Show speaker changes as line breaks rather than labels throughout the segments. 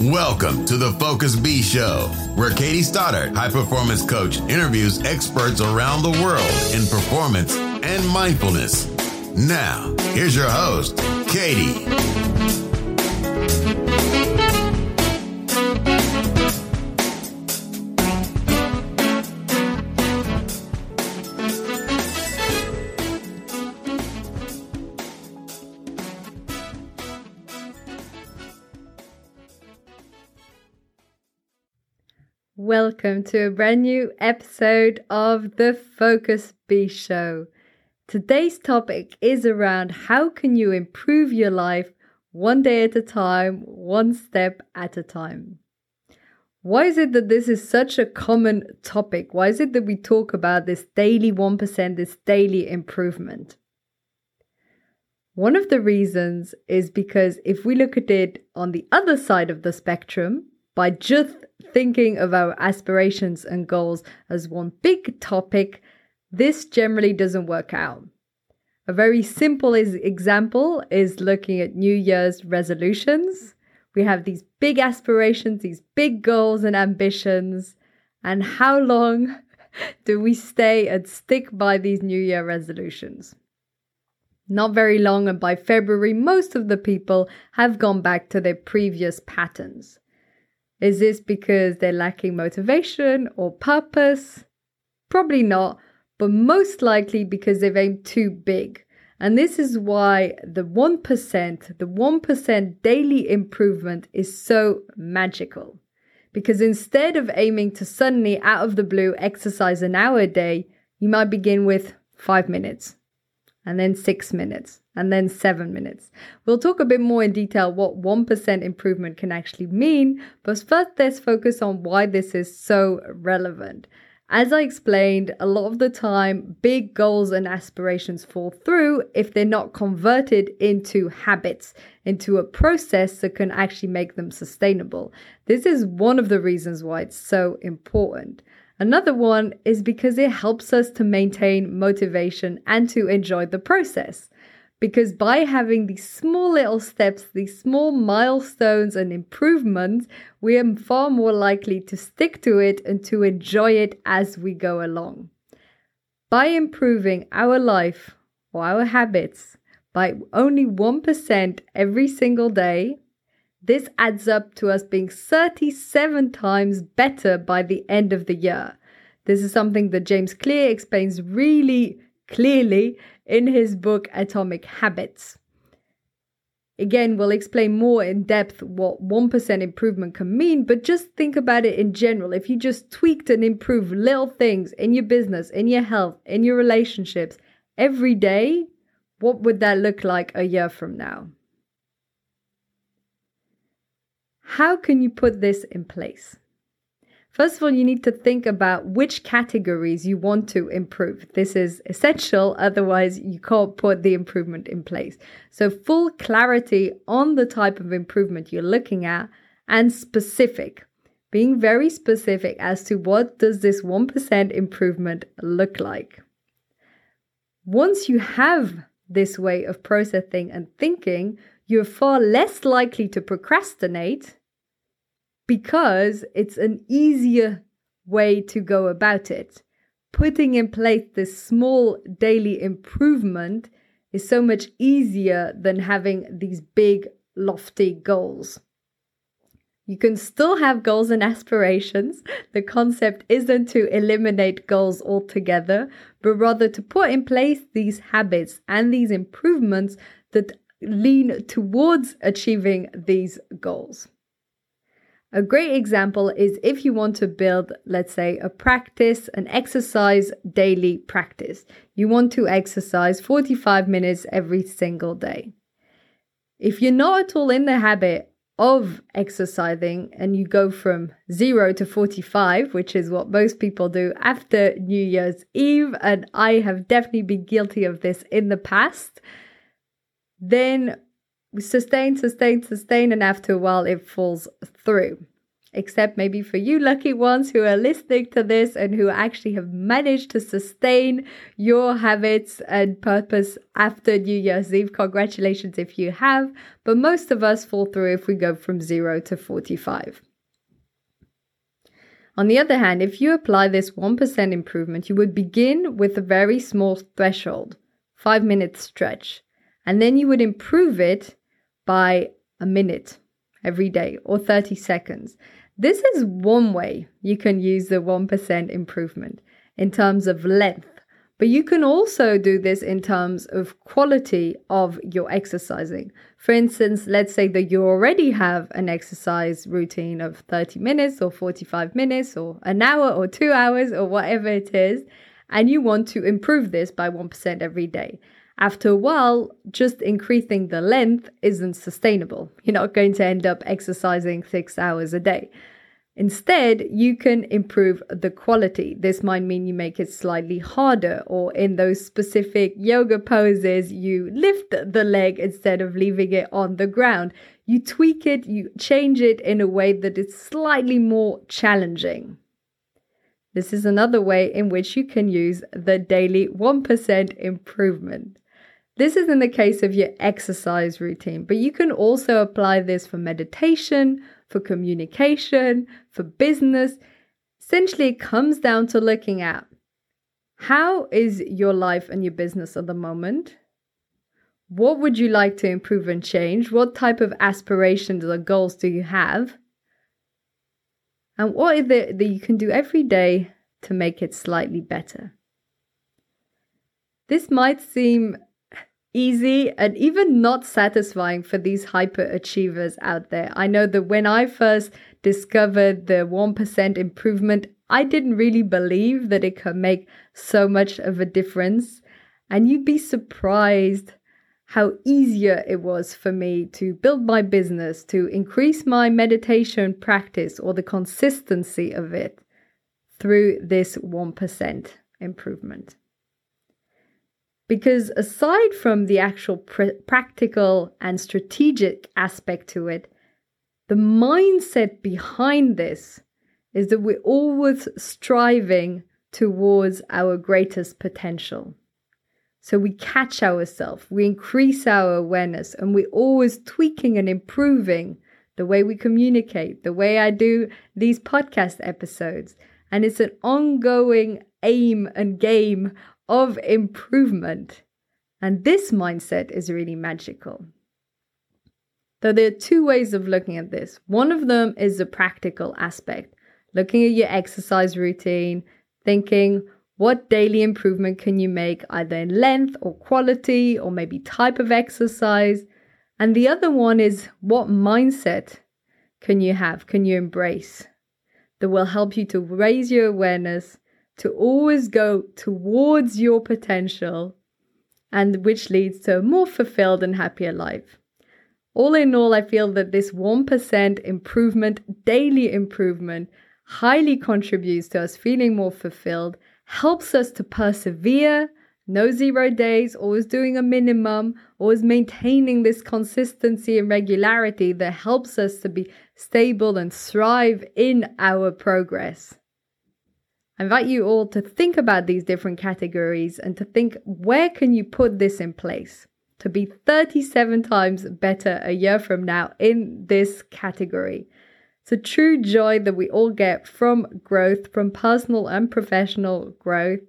Welcome to the Focus Bee Show, where Katie Stoddart, high performance coach, interviews experts around the world in performance and mindfulness. Now, here's your host, Katie.
Welcome to a brand new episode of the Focus Bee Show. Today's topic is around how can you improve your life one day at a time, one step at a time. Why is it that this is such a common topic? Why is it that we talk about this daily 1%, this daily improvement? One of the reasons is because if we look at it on the other side of the spectrum, by just thinking of our aspirations and goals as one big topic, this generally doesn't work out. A very simple example is looking at New Year's resolutions. We have these big aspirations, these big goals and ambitions, and how long do we stay and stick by these New Year resolutions? Not very long, and by February, most of the people have gone back to their previous patterns. Is this because they're lacking motivation or purpose? Probably not, but most likely because they've aimed too big. And this is why the 1%, the 1% daily improvement is so magical. Because instead of aiming to suddenly, out of the blue, exercise an hour a day, you might begin with five minutes, and then six minutes, and then seven minutes. We'll talk a bit more in detail what 1% improvement can actually mean, but first let's focus on why this is so relevant. As I explained, a lot of the time, big goals and aspirations fall through if they're not converted into habits, into a process that can actually make them sustainable. This is one of the reasons why it's so important. Another one is because it helps us to maintain motivation and to enjoy the process. Because by having these small little steps, these small milestones and improvements, we are far more likely to stick to it and to enjoy it as we go along. By improving our life or our habits by only 1% every single day, this adds up to us being 37 times better by the end of the year. This is something that James Clear explains really clearly in his book Atomic Habits. Again, we'll explain more in depth what 1% improvement can mean, but just think about it in general. If you just tweaked and improved little things in your business, in your health, in your relationships every day, what would that look like a year from now? How can you put this in place? First of all, you need to think about which categories you want to improve. This is essential, otherwise, you can't put the improvement in place. So, full clarity on the type of improvement you're looking at and specific. Being very specific as to what does this 1% improvement look like. Once you have this way of processing and thinking, you're far less likely to procrastinate because it's an easier way to go about it. Putting in place this small daily improvement is so much easier than having these big, lofty goals. You can still have goals and aspirations. The concept isn't to eliminate goals altogether, but rather to put in place these habits and these improvements that lean towards achieving these goals. A great example is if you want to build, let's say, a practice, an exercise daily practice. You want to exercise 45 minutes every single day. If you're not at all in the habit of exercising and you go from zero to 45, which is what most people do after New Year's Eve, and I have definitely been guilty of this in the past, then we sustain, sustain, sustain, and after a while it falls through. except maybe for you lucky ones who are listening to this and who actually have managed to sustain your habits and purpose after New Year's Eve. Congratulations if you have, but most of us fall through if we go from 0 to 45. On the other hand, if you apply this 1% improvement, you would begin with a very small threshold, 5 minute stretch, and then you would improve it by a minute every day or 30 seconds. This is one way you can use the 1% improvement in terms of length, but you can also do this in terms of quality of your exercising. For instance, let's say that you already have an exercise routine of 30 minutes or 45 minutes or an hour or two hours or whatever it is, and you want to improve this by 1% every day after a while, just increasing the length isn't sustainable. You're not going to end up exercising six hours a day. Instead, you can improve the quality. This might mean you make it slightly harder, or in those specific yoga poses, you lift the leg instead of leaving it on the ground. You tweak it, you change it in a way that is slightly more challenging. This is another way in which you can use the daily 1% improvement. This is in the case of your exercise routine, but you can also apply this for meditation, for communication, for business. Essentially, it comes down to looking at how is your life and your business at the moment? What would you like to improve and change? What type of aspirations or goals do you have? And what is it that you can do every day to make it slightly better? This might seem easy and even not satisfying for these hyperachievers out there. I know that when I first discovered the 1% improvement, I didn't really believe that it could make so much of a difference. And you'd be surprised how easier it was for me to build my business, to increase my meditation practice or the consistency of it through this 1% improvement. Because aside from the actual pr- practical and strategic aspect to it, the mindset behind this is that we're always striving towards our greatest potential. So we catch ourselves, we increase our awareness, and we're always tweaking and improving the way we communicate, the way I do these podcast episodes. And it's an ongoing aim and game of improvement. And this mindset is really magical. So there are two ways of looking at this. One of them is the practical aspect, looking at your exercise routine, thinking, what daily improvement can you make either in length or quality or maybe type of exercise? And the other one is what mindset can you have, can you embrace that will help you to raise your awareness to always go towards your potential and which leads to a more fulfilled and happier life. All in all, I feel that this 1% improvement, daily improvement, highly contributes to us feeling more fulfilled, helps us to persevere, no zero days, always doing a minimum, always maintaining this consistency and regularity that helps us to be stable and thrive in our progress. I invite you all to think about these different categories and to think where can you put this in place to be 37 times better a year from now in this category. It's a true joy that we all get from growth, from personal and professional growth.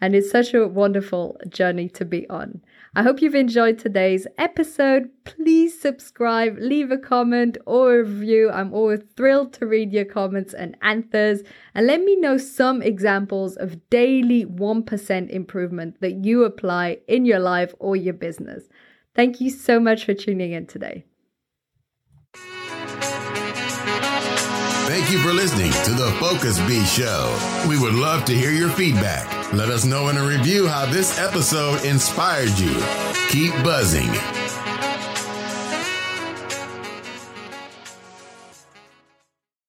And it's such a wonderful journey to be on. I hope you've enjoyed today's episode. Please subscribe, leave a comment or a review. I'm always thrilled to read your comments and answers. And let me know some examples of daily 1% improvement that you apply in your life or your business. Thank you so much for tuning in today.
Thank you for listening to the Focus Bee Show. We would love to hear your feedback. Let us know in a review how this episode inspired you. Keep buzzing